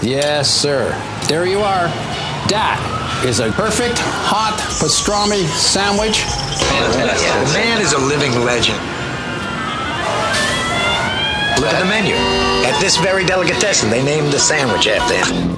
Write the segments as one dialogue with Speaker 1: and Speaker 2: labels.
Speaker 1: Yes, sir. There you are. That is a perfect hot pastrami sandwich.
Speaker 2: The man is a living legend. Look at the menu. At this very delicatessen, they named the sandwich after him.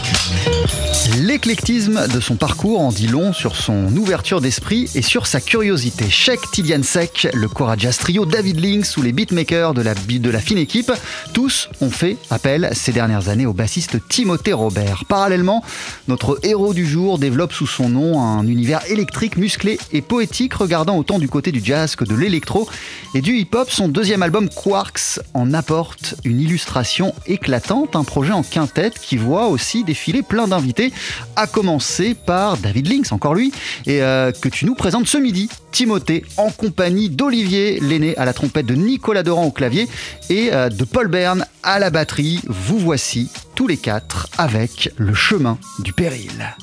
Speaker 3: L'éclectisme de son parcours en dit long sur son ouverture d'esprit et sur sa curiosité. Sheikh Tidiane Sek, le Cora Jazz Trio, David Links ou les beatmakers de la, de la fine équipe, tous ont fait appel ces dernières années au bassiste Timothée Robert. Parallèlement, notre héros du jour développe sous son nom un univers électrique, musclé et poétique, regardant autant du côté du jazz que de l'électro et du hip-hop. Son deuxième album Quarks en apporte une illustration éclatante, un projet en quintette qui voit aussi défiler plein d'invités à commencer par David Links, encore lui, et euh, que tu nous présentes ce midi, Timothée, en compagnie d'Olivier l'aîné à la trompette, de Nicolas Doran au clavier et euh, de Paul Bern à la batterie. Vous voici tous les quatre avec le chemin du péril.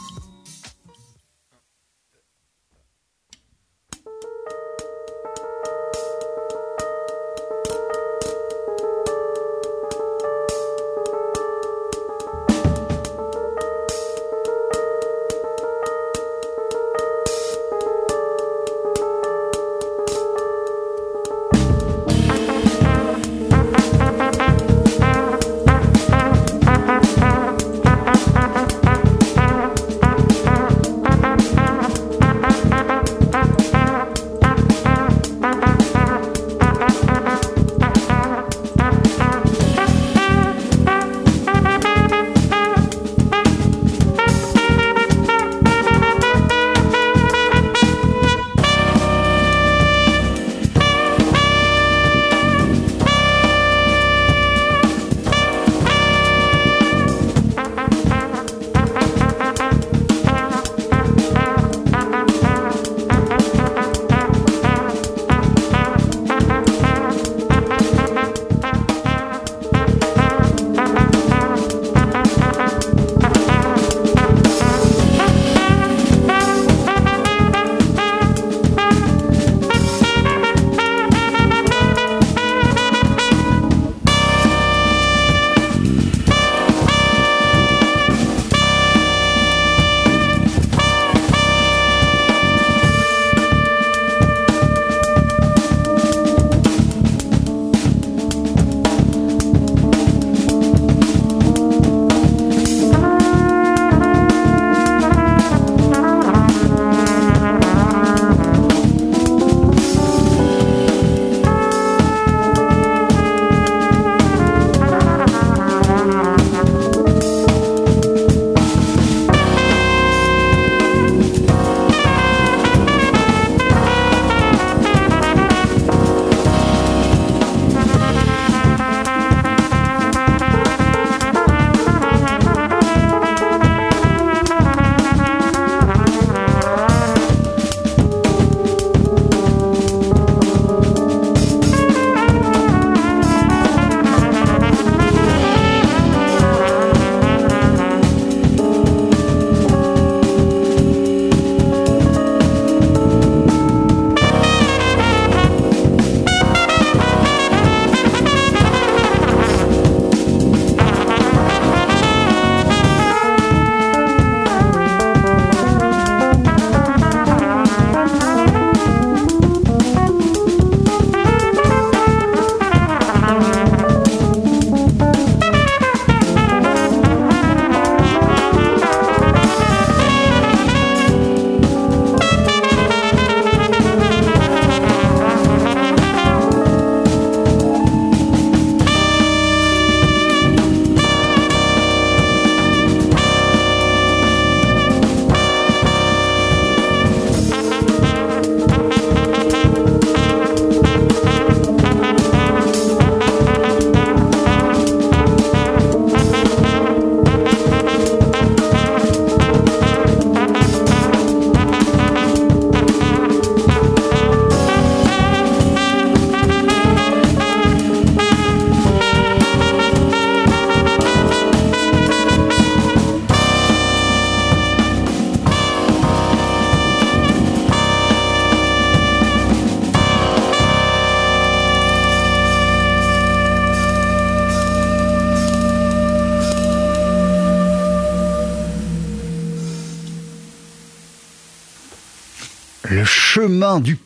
Speaker 3: Du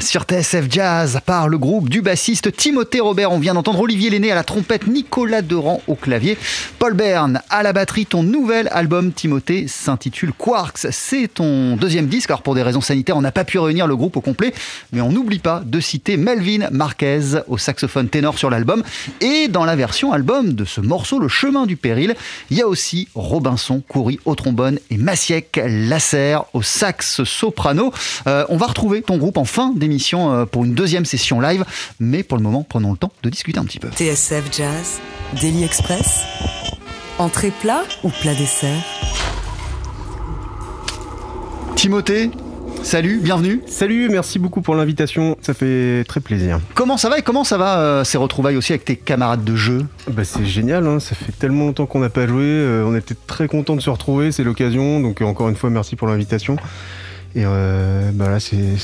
Speaker 3: sur TSF Jazz par le groupe du bassiste Timothée Robert. On vient d'entendre Olivier Lenné à la trompette, Nicolas Deran au clavier, Paul Bern à la batterie. Ton nouvel album Timothée s'intitule Quarks. C'est ton deuxième disque. Alors pour des raisons sanitaires, on n'a pas pu réunir le groupe au complet, mais on n'oublie pas de citer Melvin Marquez au saxophone ténor sur l'album. Et dans la version album de ce morceau, Le chemin du péril, il y a aussi Robinson Coury au trombone et Massiek Lasser au sax soprano. Euh, on va retrouver ton groupe en fin d'émission euh, pour une deuxième session live, mais pour le moment, prenons le temps de discuter un petit peu.
Speaker 4: TSF Jazz, Daily Express, entrée plat ou plat dessert?
Speaker 3: Timothée, Salut, bienvenue.
Speaker 5: Salut, merci beaucoup pour l'invitation, ça fait très plaisir.
Speaker 3: Comment ça va et comment ça va euh, ces retrouvailles aussi avec tes camarades de jeu?
Speaker 5: Bah, C'est génial, hein. ça fait tellement longtemps qu'on n'a pas joué, euh, on était très content de se retrouver, c'est l'occasion, donc euh, encore une fois merci pour l'invitation. Et bah là c'est...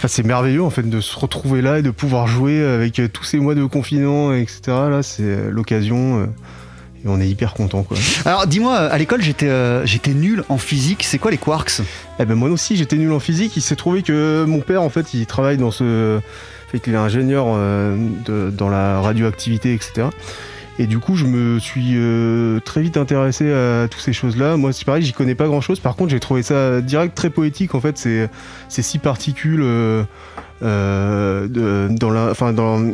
Speaker 5: Enfin, c'est merveilleux en fait de se retrouver là et de pouvoir jouer avec tous ces mois de confinement, etc. Là, c'est l'occasion et on est hyper content quoi.
Speaker 3: Alors dis-moi, à l'école j'étais euh, j'étais nul en physique, c'est quoi les quarks?
Speaker 5: Eh ben moi aussi j'étais nul en physique, il s'est trouvé que mon père en fait il travaille dans ce... fait qu'il est ingénieur euh, dans la radioactivité etc. Et du coup, je me suis euh, très vite intéressé à toutes ces choses-là. Moi, c'est pareil, j'y connais pas grand-chose. Par contre, j'ai trouvé ça direct très poétique. En fait, c'est ces six particules euh, de, dans la, enfin dans,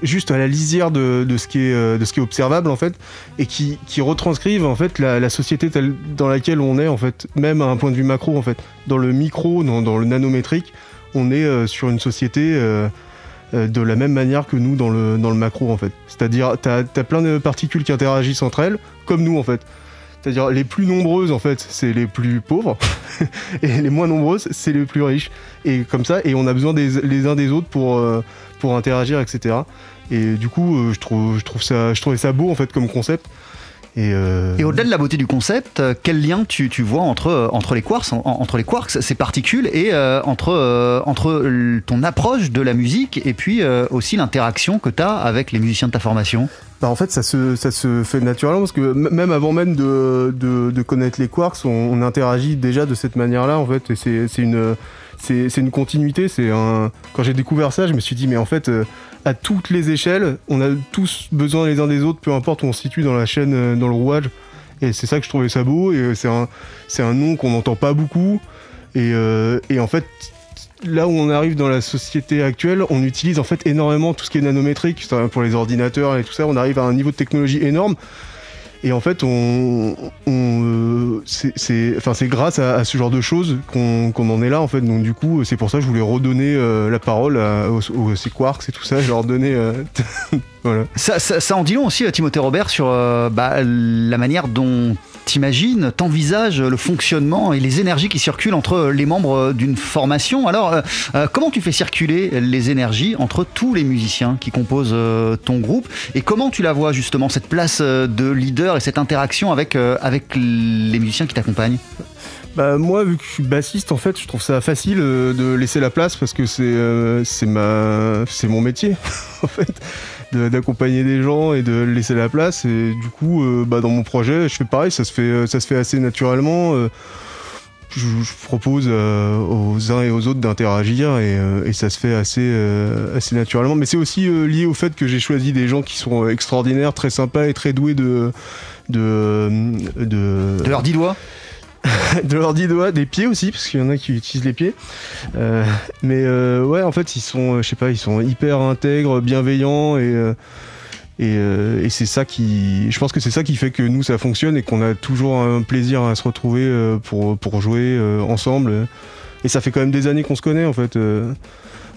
Speaker 5: juste à la lisière de, ce qui est, euh, observable en fait, et qui, retranscrivent en fait la, société dans laquelle on est en fait, même à un point de vue macro en fait. Dans le micro, dans, le nanométrique, on est euh, sur une société euh, de la même manière que nous dans le, dans le macro en fait. C'est-à-dire, t'as as plein de particules qui interagissent entre elles, comme nous en fait. C'est-à-dire les plus nombreuses en fait, c'est les plus pauvres et les moins nombreuses, c'est les plus riches. Et comme ça, et on a besoin des, les uns des autres pour, euh, pour interagir, etc. Et du coup, euh, je trouve, je trouve ça, je trouvais ça beau en fait comme concept.
Speaker 3: Et, euh... et au-delà de la beauté du concept, euh, quel lien tu, tu vois entre, euh, entre, les quarks, en, entre les quarks, ces particules, et euh, entre, euh, entre ton approche de la musique et puis aussi l'interaction que tu as avec les musiciens de ta formation?
Speaker 5: Bah en fait, ça se, ça se fait naturellement parce que même avant même de, de, de connaître les quarks, on, on, interagit déjà de cette manière-là en fait. Et c'est une, c'est une continuité. C'est un. Quand j'ai découvert ça, je me suis dit mais en fait, à toutes les échelles, on a tous besoin les uns des autres, peu importe où on se situe dans la chaîne, euh, dans le rouage. Et c'est ça que je trouvais ça beau. Et c'est un, nom qu'on n'entend pas beaucoup. Et, euh, et en fait, là où on arrive dans la société actuelle, on utilise en fait énormément tout ce qui est nanométrique pour les ordinateurs et tout ça. On arrive à un niveau de technologie énorme. Et en fait, on, euh, c'est enfin, grâce à, à, ce genre de choses qu'on qu en est là, en fait. Donc, du coup, c'est pour ça que je voulais redonner euh, la parole à, aux, aux Quarks et tout ça. Je leur donnais. Euh, voilà.
Speaker 3: Ça, ça, en dit long aussi, Timothée Robert, sur bah, la manière dont t'imagines, t'envisages le fonctionnement et les énergies qui circulent entre les membres d'une formation. Alors, comment tu fais circuler les énergies entre tous les musiciens qui composent ton groupe? Et comment tu la vois justement, cette place de leader et cette interaction avec, euh, avec les musiciens qui t'accompagnent
Speaker 5: bah moi vu que je suis bassiste en fait je trouve ça facile de laisser la place parce que c'est euh, ma c'est mon métier en fait d'accompagner des gens et de laisser la place. Et du coup euh, bah, dans mon projet je fais pareil ça se fait ça se fait assez naturellement euh, je, je, propose euh, aux uns et aux autres d'interagir et, et, ça se fait assez assez naturellement mais c'est aussi lié au fait que j'ai choisi des gens qui sont extraordinaires très sympas et très doués de de
Speaker 3: de, de leurs dix doigts
Speaker 5: de leurs dix doigts, des pieds aussi, parce qu'il y en a qui utilisent les pieds. Euh, mais euh, ouais, en fait, ils sont, je sais pas, ils sont hyper intègres, bienveillants et euh, et, c'est ça qui, je pense que c'est ça qui fait que nous ça fonctionne et qu'on a toujours un plaisir à se retrouver pour pour jouer ensemble. Et ça fait quand même des années qu'on se connaît en fait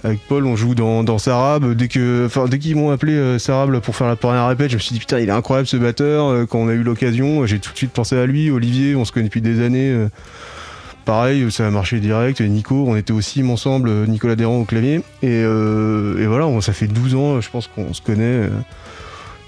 Speaker 5: avec Paul, on joue dans, Sarab. Dès que, enfin, dès qu'ils m'ont appelé euh, Sarab pour faire la première répète, je me suis dit putain, il est incroyable ce batteur. Euh, quand on a eu l'occasion, j'ai tout de suite pensé à lui. Olivier, on se connaît depuis des années. Euh, pareil, ça a marché direct. Nico, on était aussi ensemble, Nicolas Desrands au clavier. Euh, et voilà, ça fait 12 ans, je pense qu'on se connaît.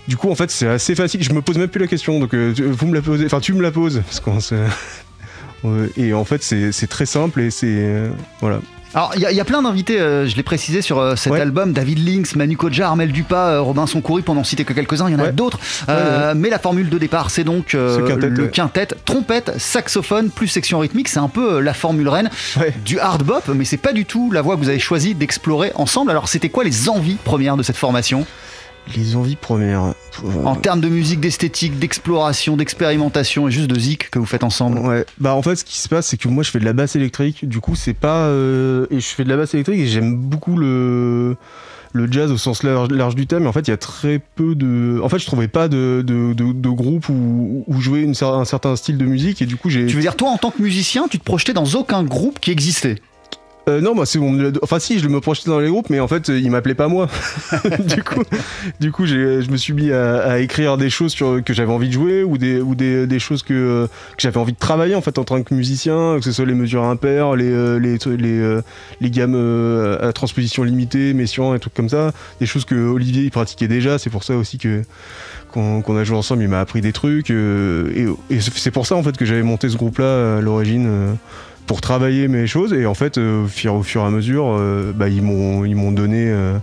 Speaker 5: Du coup, en fait, c'est assez facile. Je me pose même plus la question. Donc, vous me la posez, enfin, tu me la poses, parce qu'on se... et en fait, c'est très simple et c'est voilà.
Speaker 3: Alors, il y, a- il y a plein d'invités, euh, je l'ai précisé sur euh, cet
Speaker 5: Ouais.
Speaker 3: album David Links, Manu Kodja, Armel Dupas, euh, Robinson Coury, pour n'en citer que quelques-uns, il y en a
Speaker 5: Ouais.
Speaker 3: d'autres. Euh,
Speaker 5: Ouais,
Speaker 3: Mais la formule de départ, c'est donc euh,
Speaker 5: quintet,
Speaker 3: le quintet, trompette, saxophone, plus section rythmique. C'est un peu euh, la formule reine du hard bop, mais c'est pas du tout la voie que vous avez choisi d'explorer ensemble. Alors, c'était quoi les envies premières de cette formation?
Speaker 5: Les envies premières.
Speaker 3: en termes de musique, d'esthétique, d'exploration, d'expérimentation et juste de zik que vous faites ensemble.
Speaker 5: Ouais, bah en fait ce qui se passe c'est que moi je fais de la basse électrique, du coup c'est pas euh, et je fais de la basse électrique et j'aime beaucoup le le jazz au sens large, large du terme, mais en fait il y a très peu de en fait je trouvais pas de de, de, de groupe où, où jouer une, un certain style de musique et du coup j'ai
Speaker 3: Tu veux dire, toi, en tant que musicien, tu te projetais dans aucun groupe qui existait?
Speaker 5: Euh, non, moi c'est on me l'a- enfin si, je me projetais dans les groupes, mais en fait euh, il m'appelait pas moi. du coup, je me suis mis à, écrire des choses sur, que j'avais envie de jouer ou des ou des, choses que, j'avais envie de travailler en fait en tant que musicien, que ce soit les mesures impaires, les euh, les gammes à transposition limitée, messiaen et trucs comme ça, des choses que Olivier pratiquait déjà. C'est pour ça aussi que qu'on, a joué ensemble, il m'a appris des trucs et, et c'est pour ça en fait que j'avais monté ce groupe-là à l'origine. Pour travailler mes choses. Et en fait euh, au fur, et à mesure euh, bah, ils m'ont ils m'ont donné euh,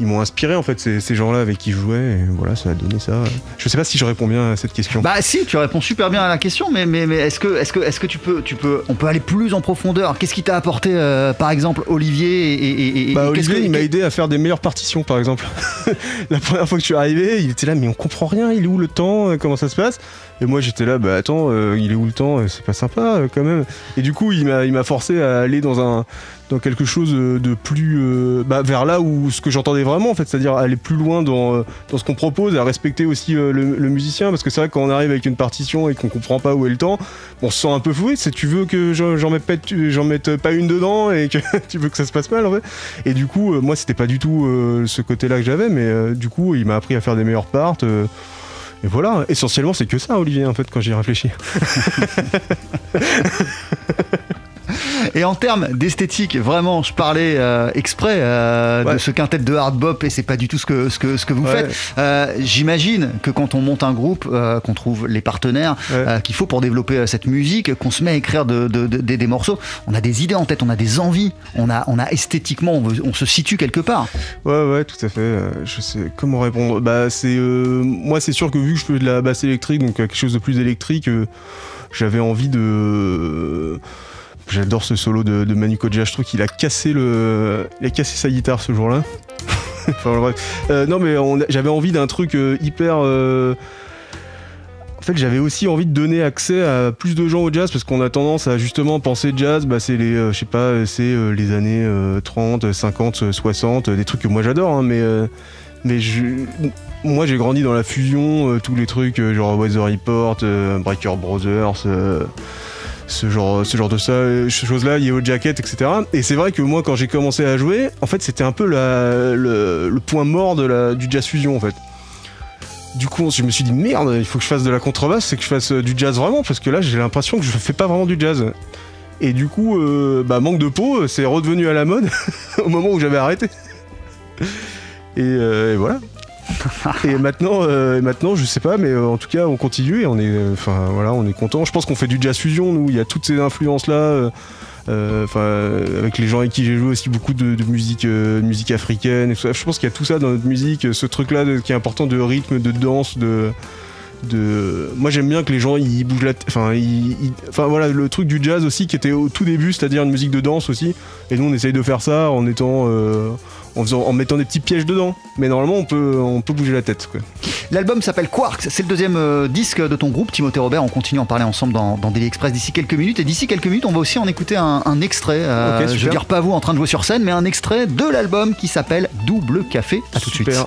Speaker 5: ils m'ont inspiré en fait ces, ces gens-là avec qui je jouais et voilà ça a donné ça. Je sais pas si je réponds bien à cette question.
Speaker 3: Bah si, tu réponds super bien à la question, mais, mais, mais est-ce que, est-ce que, est-ce que tu peux, tu peux, on peut aller plus en profondeur. Qu'est-ce qui t'a apporté, euh, par exemple, Olivier et, et- et- et-
Speaker 5: Bah, Olivier,
Speaker 3: que-
Speaker 5: il m'a aidé à faire des meilleures partitions, par exemple. la première fois que je suis arrivé, il était là, mais on comprend rien, il est où le temps, euh, comment ça se passe? Et moi, j'étais là, bah attends, euh, il est où le temps? C'est pas sympa, quand même. Et du coup, il m'a, il m'a forcé à aller dans un, dans quelque chose euh, de plus, euh, bah, vers là où ce que j'entendais vraiment, en fait, c'est-à-dire aller plus loin dans, euh, dans ce qu'on propose et à respecter aussi le, musicien, parce que c'est vrai quand on arrive avec une partition et qu'on comprend pas où est le temps, on se sent un peu foué. C'est tu veux que j'en, mette pas, j'en mette pas une dedans et que tu veux que ça se passe mal, en fait. Et du coup, euh, moi, c'était pas du tout ce côté-là que j'avais, mais du coup, il m'a appris à faire des meilleures parts. et voilà, essentiellement, c'est que ça, Olivier, en fait, quand j'y réfléchis.
Speaker 3: Et en termes d'esthétique, vraiment, je parlais euh, exprès euh, de ce quintet de hard bop et c'est pas du tout ce que, ce que, ce que vous
Speaker 5: Ouais.
Speaker 3: faites. Euh, J'imagine que quand on monte un groupe, qu'on trouve les partenaires
Speaker 5: Ouais.
Speaker 3: qu'il faut pour développer cette musique, qu'on se met à écrire de, de- de- des- morceaux, on a des idées en tête, on a des envies, on a, on a esthétiquement, on, veut- on se situe quelque part.
Speaker 5: Ouais, ouais, tout à fait. je sais comment répondre. Bah, c'est euh, moi, c'est sûr que vu que je fais de la basse électrique, donc quelque chose de plus électrique, j'avais envie de. J'adore ce solo de, de Manu Kodja. Je trouve qu'il a cassé le, il a cassé sa guitare ce jour-là. enfin bref. Euh, non, mais j'avais envie d'un truc euh, hyper. euh, En fait, j'avais aussi envie de donner accès à plus de gens au jazz parce qu'on a tendance à justement penser jazz, bah, c'est les, je sais pas, c'est les années euh, 30, 50, 60, euh, des trucs que moi j'adore, hein, mais, mais je, moi j'ai grandi dans la fusion, tous les trucs genre Weather Report, Breaker Brothers, ce genre, ce genre de ça, euh, choses-là, Yellow Jacket, etc. Et c'est vrai que moi, quand j'ai commencé à jouer, en fait, c'était un peu la- le, point mort de la, du jazz fusion, en fait. Du coup, je me suis dit merde, il faut que je fasse de la contrebasse, c'est que je fasse euh, du jazz vraiment, parce que là, j'ai l'impression que je fais pas vraiment du jazz. Et du coup, euh, bah, manque de peau, c'est redevenu à la mode au moment où j'avais arrêté. Euh, et voilà. Et maintenant, euh, maintenant, je sais pas, mais euh, en tout cas, on continue et on est, euh, enfin voilà, on est content. Je pense qu'on fait du jazz fusion, nous. Il y a toutes ces influences là. Enfin, avec les gens avec qui j'ai joué aussi beaucoup de, de musique, musique africaine. Et tout ça. Je pense qu'il y a tout ça dans notre musique, ce truc-là qui est important de rythme, de danse, de de moi j'aime bien que les gens ils bougent la tête enfin enfin voilà le truc du jazz aussi qui était au tout début c'est-à-dire une musique de danse aussi et nous on essaye de faire ça en étant en faisant en mettant des petits pièges dedans mais normalement on peut on peut bouger la tête.
Speaker 3: L'album s'appelle Quarks, c'est le deuxième euh, disque de ton groupe, Timothée Robert. On continue à en parler ensemble dans, dans Daily Express d'ici quelques minutes. Et d'ici quelques minutes, on va aussi en écouter un, un extrait. euh, je veux dire pas vous en train de jouer sur scène, mais un extrait de l'album qui s'appelle Double Café. À tout de suite.
Speaker 5: Super.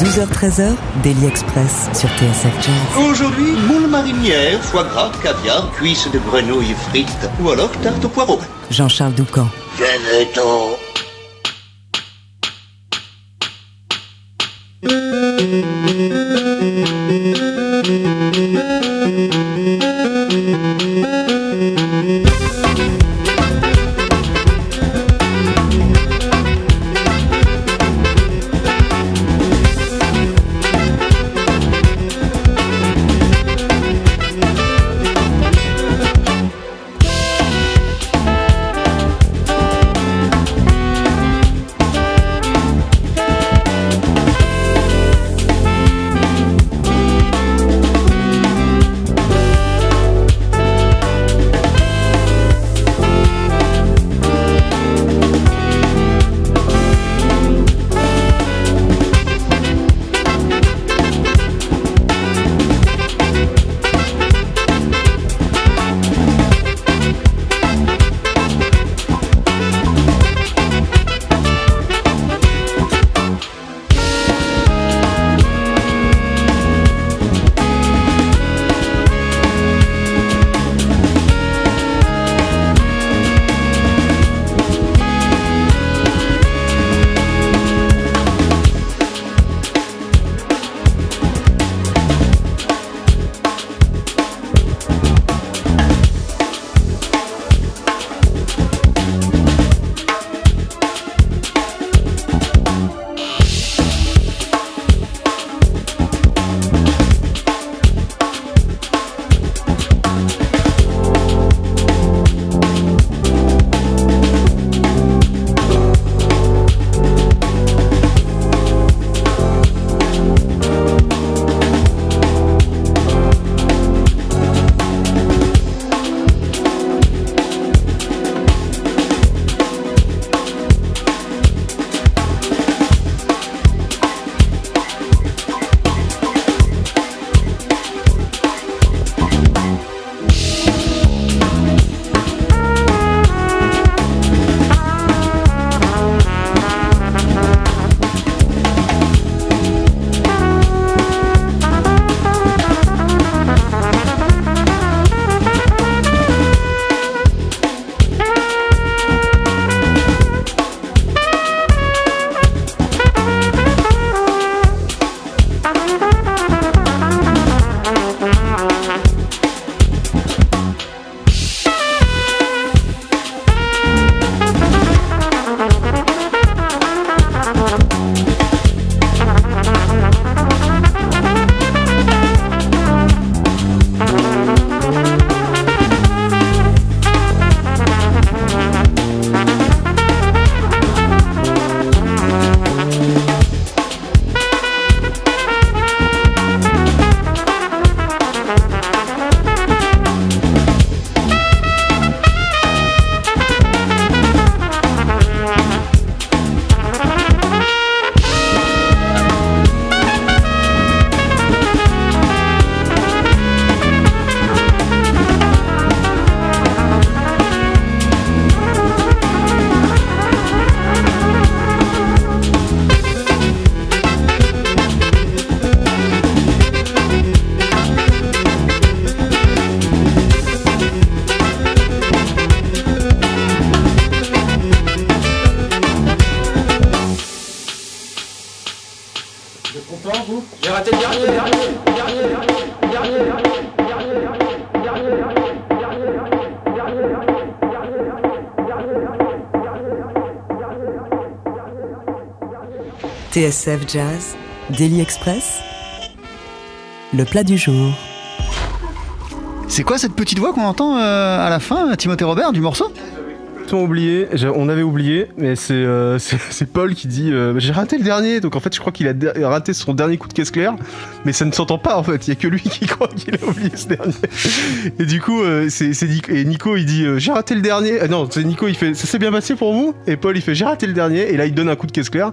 Speaker 4: 12h-13h, Daily Express sur TSF Jazz.
Speaker 6: Aujourd'hui, moule marinière, foie gras, caviar, cuisses de grenouille frites ou alors tarte au poireau.
Speaker 4: Jean-Charles Doucan.
Speaker 6: Venez-t'en.
Speaker 1: Música
Speaker 4: TSF Jazz, Daily Express, le plat du jour.
Speaker 3: C'est quoi cette petite voix qu'on entend euh, à la fin, Timothée Robert, du morceau?
Speaker 5: Oublié, on avait oublié, mais c'est euh, Paul qui dit euh, j'ai raté le dernier, donc en fait je crois qu'il a raté son dernier coup de caisse claire, mais ça ne s'entend pas en fait, il y a que lui qui croit qu'il a oublié ce dernier. Et du coup, euh, c'est Nico, et Nico il dit j'ai raté le dernier, non c'est Nico il fait ça s'est bien passé pour vous, et Paul il fait j'ai raté le dernier, et là il donne un coup de caisse claire,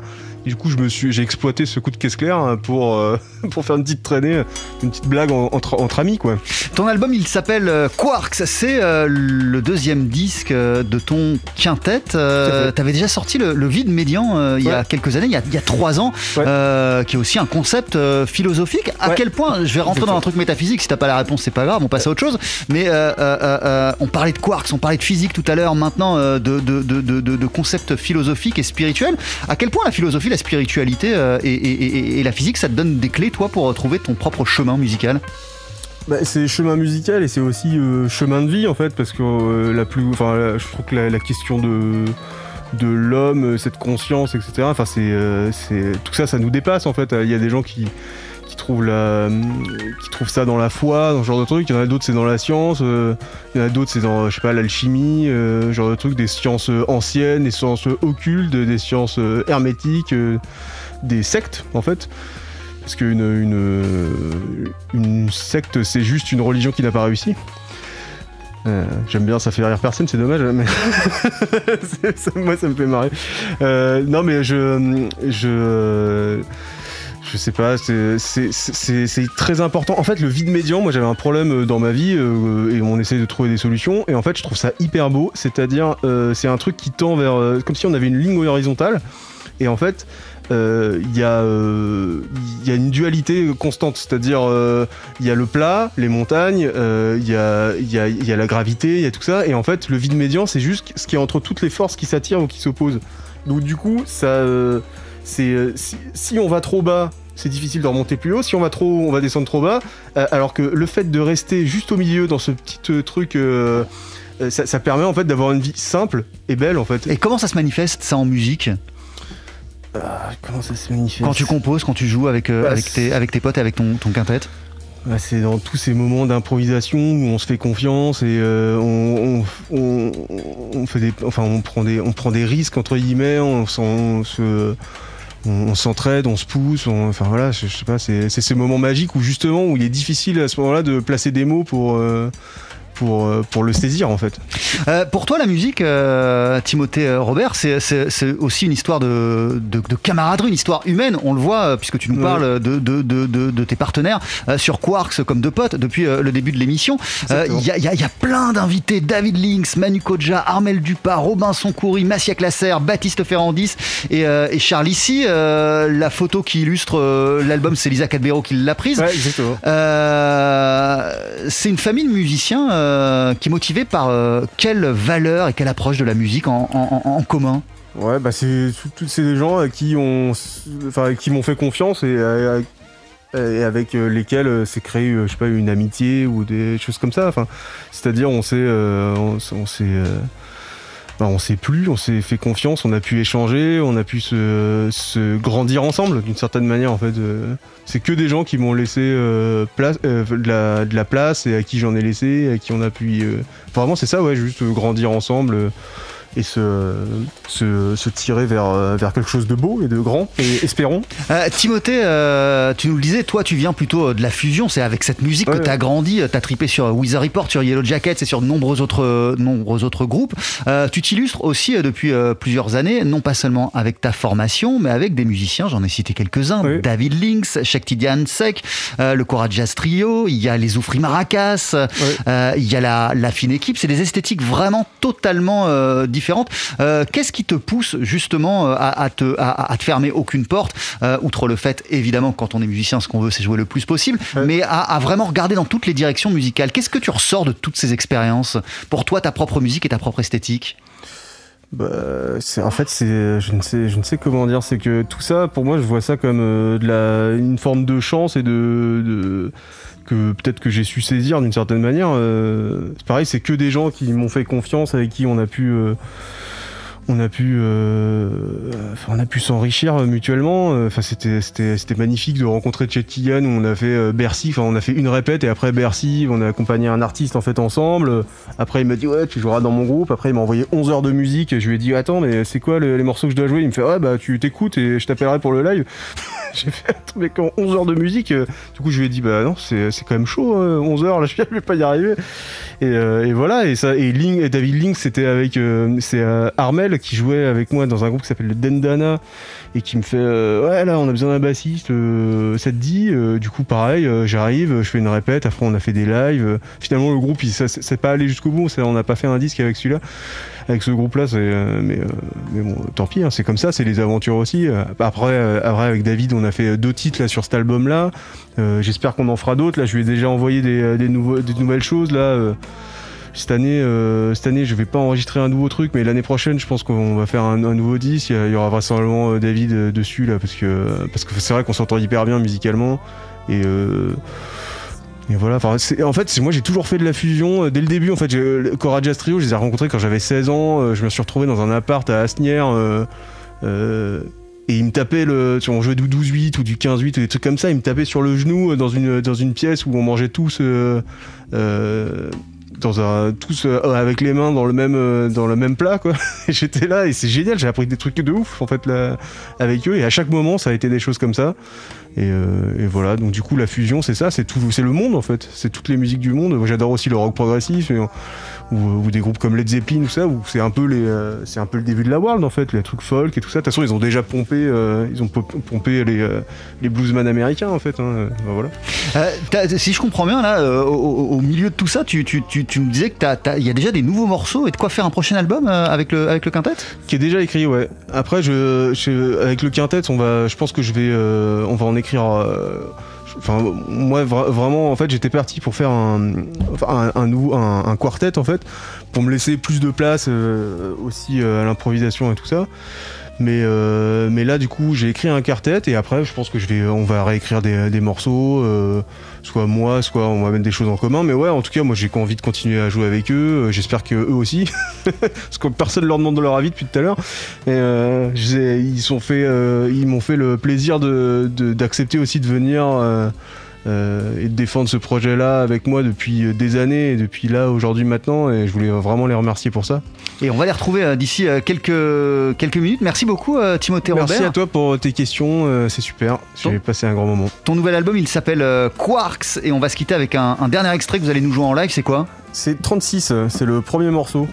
Speaker 5: du coup, je me suis, j'ai exploité ce coup de caisse claire hein, pour, euh, pour faire une petite traînée, une petite blague entre, entre amis, quoi.
Speaker 3: Ton album, il s'appelle euh, Quarks. C'est euh, le deuxième disque de ton quintet. T'avais déjà sorti le, vide médian il y a quelques années, il y a, il y a trois ans, qui est aussi un concept philosophique. À quel point, je vais rentrer dans un truc métaphysique. Si t'as pas la réponse, c'est pas grave, on passe à autre chose. Mais on parlait de quarks, on parlait de physique tout à l'heure. Maintenant, de, de, de, de, de concepts philosophiques et spirituels. À quel point la philosophie la spiritualité euh, et, la physique, ça te donne des clés, toi, pour trouver ton propre chemin musical
Speaker 5: bah, c'est chemin musical et c'est aussi euh, chemin de vie en fait parce que euh, la plus enfin je trouve que la, question de de l'homme cette conscience etc enfin c'est tout ça ça nous dépasse en fait. Il y a des gens qui qui trouvent, la, qui trouvent ça dans la foi, dans ce genre de truc. Il y en a d'autres, c'est dans la science. Euh, il y en a d'autres, c'est dans, je sais pas, l'alchimie, euh, genre de truc, des sciences anciennes, des sciences occultes, des sciences euh, hermétiques, des sectes, en fait. Parce qu'une une, une secte, c'est juste une religion qui n'a pas réussi. J'aime bien, ça fait rire personne, c'est dommage, mais moi ça me fait marrer. non, mais je, je, je sais pas, c'est très important. En fait, le vide médian, moi j'avais un problème euh, dans ma vie euh, et on essaie de trouver des solutions. Et en fait, je trouve ça hyper beau. C'est-à-dire, euh, c'est un truc qui tend vers. comme si on avait une ligne horizontale. Et en fait, il y, a une dualité constante. C'est-à-dire, il y a le plat, les montagnes, il y y, a, la gravité, il y a tout ça. Et en fait, le vide médian, c'est juste ce qui est entre toutes les forces qui s'attirent ou qui s'opposent. Donc, du coup, ça. C'est si on va trop bas, c'est difficile de remonter plus haut. Si on va trop on va descendre trop bas. Euh, alors que le fait de rester juste au milieu dans ce petit euh, truc. Euh, ça, permet en fait d'avoir une vie simple et belle en fait.
Speaker 3: Et comment ça se manifeste ça en musique?
Speaker 5: Comment ça se manifeste?
Speaker 3: Quand tu composes, quand tu joues avec, bah, avec, tes, avec tes potes et avec ton, ton quintet?
Speaker 5: Bah, c'est dans tous ces moments d'improvisation où on se fait confiance et on, fait des, enfin on prend des, on prend des risques entre guillemets, on se, on, s'entraide, on se pousse, enfin voilà, je, sais pas, c'est ces moments magiques où justement où il est difficile à ce moment-là de placer des mots pour euh, pour, euh, pour le saisir en fait.
Speaker 3: Euh, pour toi, la musique, euh, Timothée Robert, c'est aussi une histoire de, de, camaraderie, une histoire humaine. On le voit puisque tu nous parles de, de, de, tes partenaires sur Quarks comme de potes depuis le début de l'émission. Il y, a, y, a, plein d'invités David Links, Manu Koja, Armel Dupas, Robinson Coury, Massia Classer, Baptiste Ferrandis et, et Charles ici. la photo qui illustre l'album, c'est Lisa Cadbero qui l'a prise. c'est une famille de musiciens euh, qui est motivé par euh, quelle valeur et quelle approche de la musique en, commun?
Speaker 5: Ouais, bah c'est tous ces gens qui ont, enfin, qui m'ont fait confiance et, euh, avec lesquels s'est créé, je sais pas, une amitié ou des choses comme ça. Enfin, c'est-à-dire on s'est, on, s'est bah, on s'est plu, on s'est fait confiance, on a pu échanger, on a pu se, grandir ensemble d'une certaine manière en fait. Euh. c'est que des gens qui m'ont laissé euh, place, euh, de, la, place et à qui j'en ai laissé, à qui on a pu... vraiment c'est ça ouais, juste grandir ensemble et se, se, tirer vers, euh, vers quelque chose de beau et de grand, et espérons.
Speaker 3: Euh, Timothée, euh, tu nous le disais, toi tu viens plutôt de la fusion, c'est avec cette musique que tu as grandi, tu as tripé sur Wizard Report, sur Yellow Jackets et sur de nombreux autres, nombreux autres groupes. tu t'illustres aussi depuis plusieurs années, non pas seulement avec ta formation, mais avec des musiciens, j'en ai cité quelques-uns, David Links, Shaktidian Sek, le Cora Jazz Trio, il y a les Oufri Maracas, il y a la, la fine équipe, c'est des esthétiques vraiment totalement différentes euh, qu'est-ce qui te pousse justement euh, à, te, à, te fermer aucune porte, euh, outre le fait évidemment quand on est musicien, ce qu'on veut c'est jouer le plus possible, mais à, vraiment regarder dans toutes les directions musicales. Qu'est-ce que tu ressors de toutes ces expériences? Pour toi, ta propre musique et ta propre esthétique?
Speaker 5: Bah, en fait, c'est, je ne sais, je ne sais comment dire. C'est que tout ça, pour moi, je vois ça comme euh, de la, une forme de chance et de, de- que peut-être que j'ai su saisir d'une certaine manière. Euh, c'est pareil, c'est que des gens qui m'ont fait confiance, avec qui on a pu, euh, on a pu, euh, on a pu s'enrichir mutuellement. Euh, Enfin, c'était, c'était, c'était magnifique de rencontrer Chet Killian où on a fait euh, Bercy. Enfin, on a fait une répète et après Bercy, on a accompagné un artiste en fait ensemble. Après, il m'a dit ouais, tu joueras dans mon groupe. Après, il m'a envoyé 11 heures de musique. Je lui ai dit attends, mais c'est quoi le- les morceaux que je dois jouer? Il me fait ouais, bah tu t'écoutes et je t'appellerai pour le live. J'ai fait mais quand 11 heures de musique, euh, du coup, je lui ai dit bah non, c'est, c'est quand même chaud, euh, 11 heures là, je vais pas y arriver. Et, euh, et voilà, et ça, et, Link, et David Link, c'était avec, euh, c'est euh, Qui jouait avec moi dans un groupe qui s'appelle le Dendana et qui me fait euh, ouais là on a besoin d'un bassiste euh, ça te dit Euh, du coup pareil j'arrive je fais une répète après on a fait des lives finalement le groupe il c'est pas allé jusqu'au bout on n'a pas fait un disque avec celui-là avec ce groupe là c'est mais mais bon tant pis hein, c'est comme ça c'est les aventures aussi après après avec David on a fait deux titres là sur cet album là j'espère qu'on en fera d'autres là je lui ai déjà envoyé des, des, nouvelles choses là cette année, euh, cette année, je vais pas enregistrer un nouveau truc, mais l'année prochaine, je pense qu'on va faire un, nouveau disque. Il y aura vraisemblablement euh, David euh, dessus là, parce que parce que c'est vrai qu'on s'entend hyper bien musicalement et. voilà, en fait, moi j'ai toujours fait de la fusion. Dès le début, en fait, Cora Jazz je les ai rencontrés quand j'avais 16 ans. Je me suis retrouvé dans un appart à Asnières. et ils me tapaient le. On jouait du 12-8 ou du 15-8 ou des trucs comme ça. Ils me tapaient sur le genou dans une, pièce où on mangeait tous. Tous euh, avec les mains dans le même euh, dans le même plat quoi. J'étais là et c'est génial j'ai appris des trucs de ouf en fait là avec eux. Et à chaque moment ça a été des choses comme ça. Et, euh, voilà. Donc du coup la fusion c'est ça c'est tout c'est le monde en fait. C'est toutes les musiques du monde. J'adore aussi le rock progressif. Et, ou, ou des groupes comme Led Zeppelin ou ça où c'est un peu les euh, c'est un peu le début de la world en fait les trucs folk et tout ça. De toute façon ils ont déjà pompé euh, ils ont pompé les euh, les bluesman américains en fait hein. Ben voilà.
Speaker 3: Euh, si je comprends bien, là, euh, au, milieu de tout ça, tu, tu, tu, tu me disais que il y a déjà des nouveaux morceaux et de quoi faire un prochain album euh, avec, le, avec le quintet?
Speaker 5: Qui est déjà écrit ouais. Après je, je- avec le quintet on va je pense que je vais euh, on va en écrire euh, enfin moi vra- vraiment en fait j'étais parti pour faire un, un quartet en fait pour me laisser plus de place euh, aussi euh, à l'improvisation et tout ça mais, euh, mais là du coup j'ai écrit un quartet et après je pense que je vais on va réécrire des, des morceaux euh, soit moi soit on va mettre des choses en commun. Mais ouais en tout cas moi j'ai envie de continuer à jouer avec eux. Euh, j'espère que eux aussi. Parce que personne leur demande de leur avis depuis tout à l'heure. Et euh, ils sont fait euh, ils m'ont fait le plaisir de de- d'accepter aussi de venir euh, et de défendre ce projet là avec moi depuis euh, des années et depuis là aujourd'hui maintenant. Et je voulais vraiment les remercier pour ça.
Speaker 3: Et on va les retrouver euh, d'ici euh, quelques, quelques minutes. Merci beaucoup, euh, Timothée
Speaker 5: merci
Speaker 3: Robert.
Speaker 5: à toi pour tes questions euh, c'est super. J'ai passé un grand moment.
Speaker 3: Ton nouvel album, il s'appelle euh, Quarks. Et on va se quitter avec un, un dernier extrait que vous allez nous jouer en live. C'est quoi?
Speaker 5: C'est 36 euh, c'est le premier morceau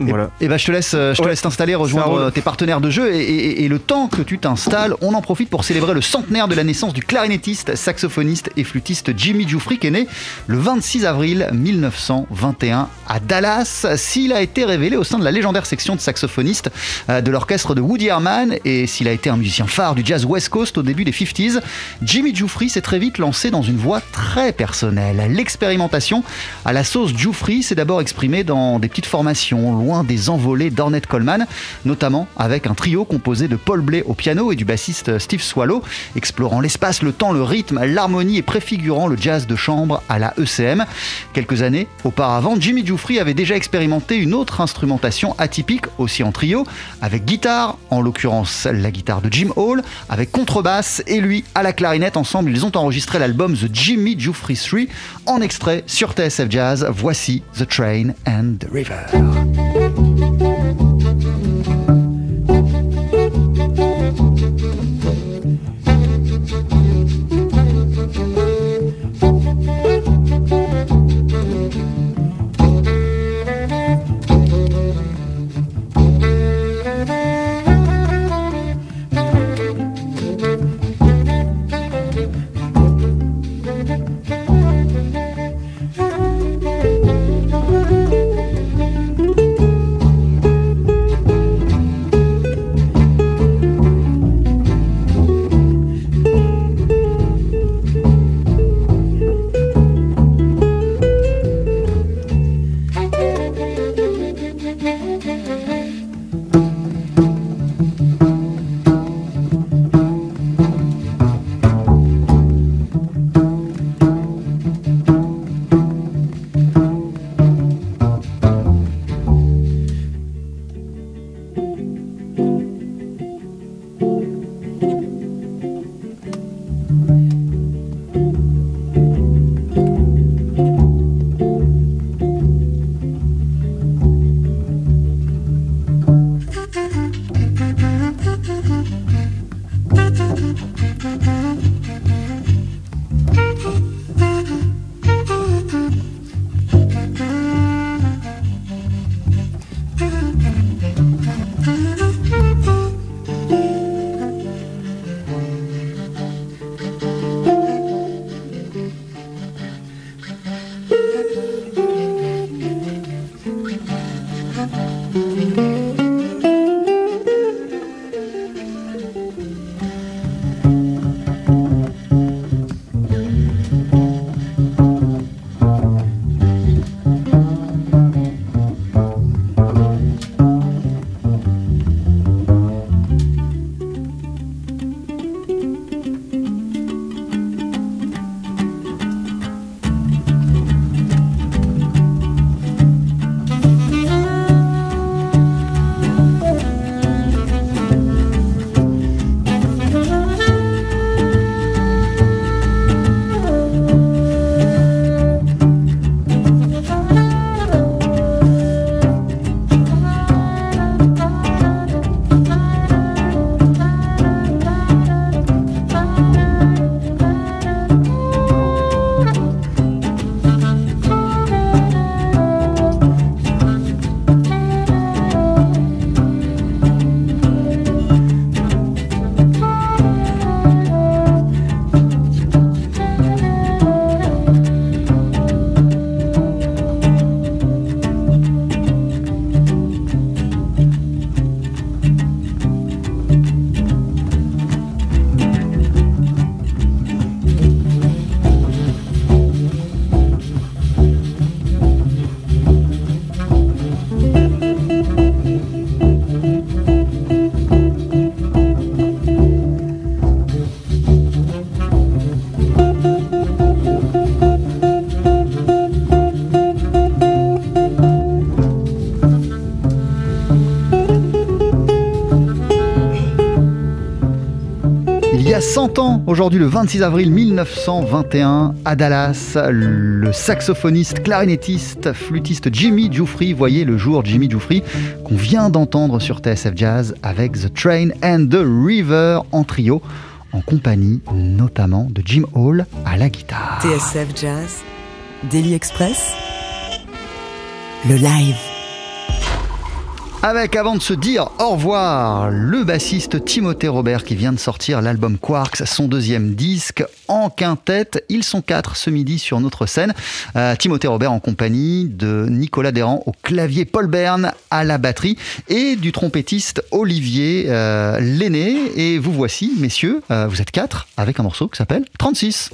Speaker 5: voilà
Speaker 3: Et bah je te laisse, euh, je te
Speaker 5: Ouais.
Speaker 3: laisse t'installer, rejoindre euh, tes partenaires de jeu et, et- et le temps que tu t'installes, on en profite pour célébrer le centenaire de la naissance du clarinettiste, saxophoniste et flûtiste Jimmy Giuffry qui est né le 26 avril 1921 à Dallas. S'il a été révélé au sein de la légendaire section de saxophonistes euh, de l'orchestre de Woody Herman et s'il a été un musicien phare du jazz West Coast au début des 50s, Jimmy Giuffry s'est très vite lancé dans une voie très personnelle. L'expérimentation à la sauce Giuffry s'est d'abord exprimée dans des petites formations loin des envolées d'Ornette Coleman, notamment avec un trio composé de Paul Bley au piano et du bassiste Steve Swallow, explorant l'espace, le temps, le rythme, l'harmonie et préfigurant le jazz de chambre à la ECM. Quelques années auparavant, Jimmy Giuffry avait déjà expérimenté une autre instrumentation atypique, aussi en trio, avec guitare, en l'occurrence la guitare de Jim Hall, avec contrebasse et lui à la clarinette. Ensemble, ils ont enregistré l'album The Jimmy Giuffry 3 en extrait sur TSF Jazz. Voici The Train and the River. thank you 100 ans, aujourd'hui le 26 avril 1921, à Dallas, le saxophoniste, clarinettiste, flûtiste Jimmy Giuffry voyait le jour Jimmy Giuffry qu'on vient d'entendre sur TSF Jazz avec The Train and the River en trio, en compagnie notamment de Jim Hall à la guitare.
Speaker 4: TSF Jazz, Daily Express, le live.
Speaker 3: Avec, avant de se dire au revoir, le bassiste Timothée Robert qui vient de sortir l'album Quarks, son deuxième disque en quintette. Ils sont quatre ce midi sur notre scène. Euh, Timothée Robert en compagnie de Nicolas Derrand au clavier, Paul Bern à la batterie et du trompettiste Olivier euh, Lenné. Et vous voici, messieurs, euh, vous êtes quatre avec un morceau qui s'appelle 36.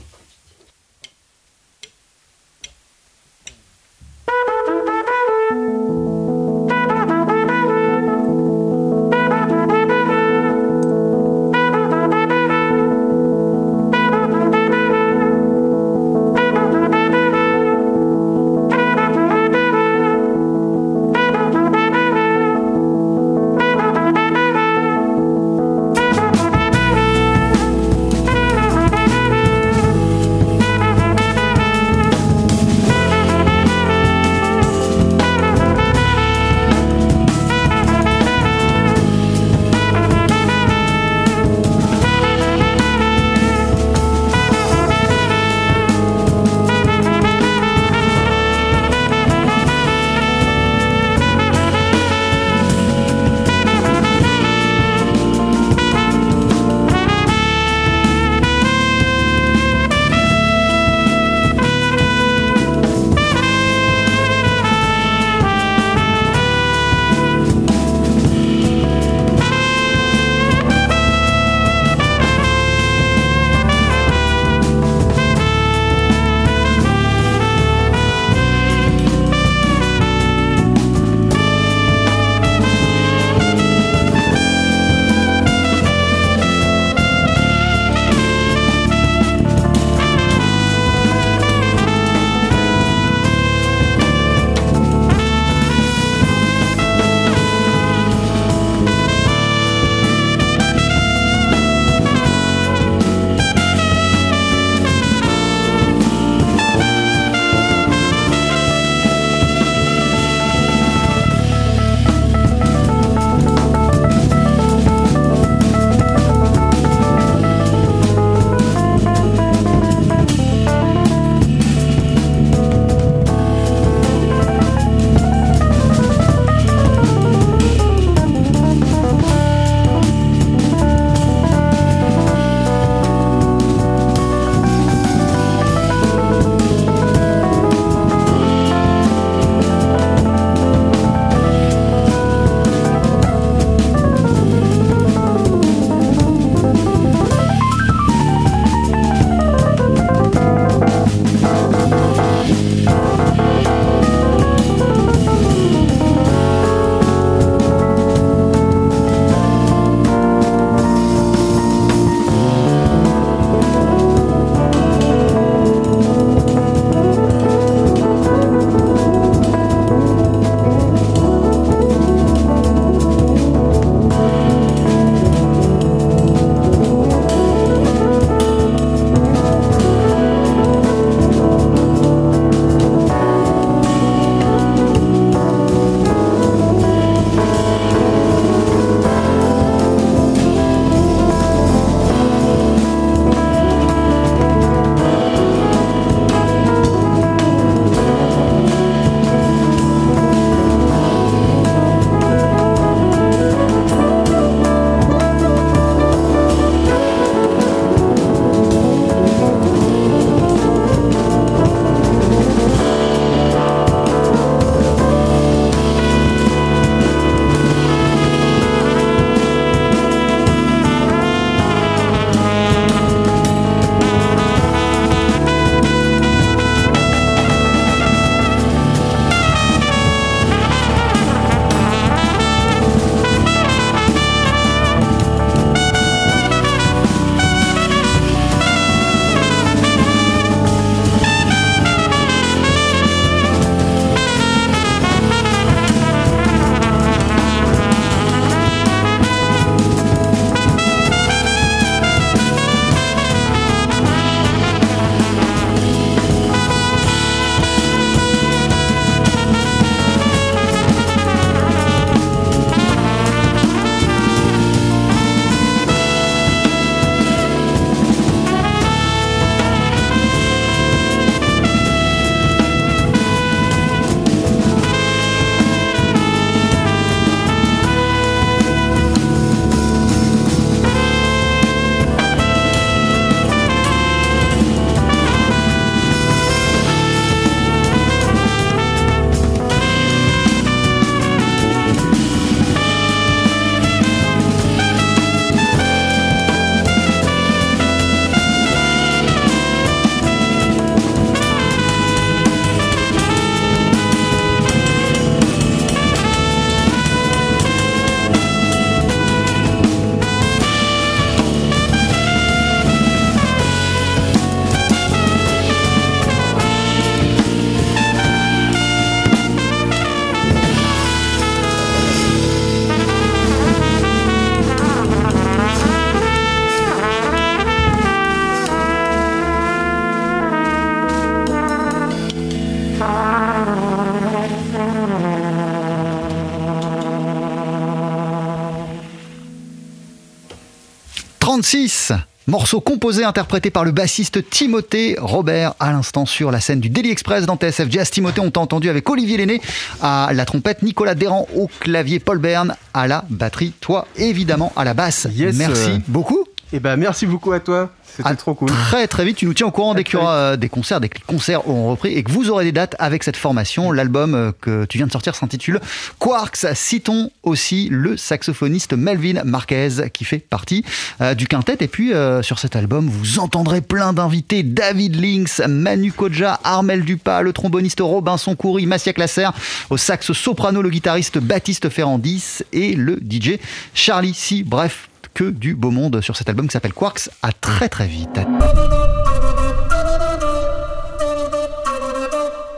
Speaker 3: Morceau composé, interprété par le bassiste Timothée Robert à l'instant sur la scène du Daily Express dans TSF Jazz. Timothée, on t'a entendu avec Olivier Lenné à la trompette, Nicolas Déran au clavier, Paul Bern à la batterie, toi évidemment à la basse.
Speaker 5: Yes,
Speaker 3: Merci
Speaker 5: euh,
Speaker 3: beaucoup.
Speaker 5: Et ben merci beaucoup à toi. C'était trop cool.
Speaker 3: Très très vite, tu nous tiens au courant dès qu'il y aura euh, des concerts, dès que les concerts auront repris et que vous aurez des dates avec cette formation. L'album euh, que tu viens de sortir s'intitule Quarks. Citons aussi le saxophoniste Melvin Marquez qui fait partie euh, du quintet. Et puis euh, sur cet album, vous entendrez plein d'invités David Lynx, Manu Koja, Armel Dupas, le tromboniste Robinson Coury, Massia Classer, au sax soprano, le guitariste Baptiste Ferrandis et le DJ Charlie C. Bref, que du beau monde sur cet album qui s'appelle Quarks. À très très vite.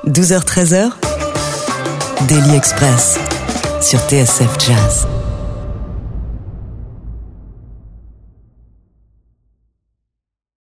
Speaker 4: 12h-13h, Daily Express sur TSF Jazz.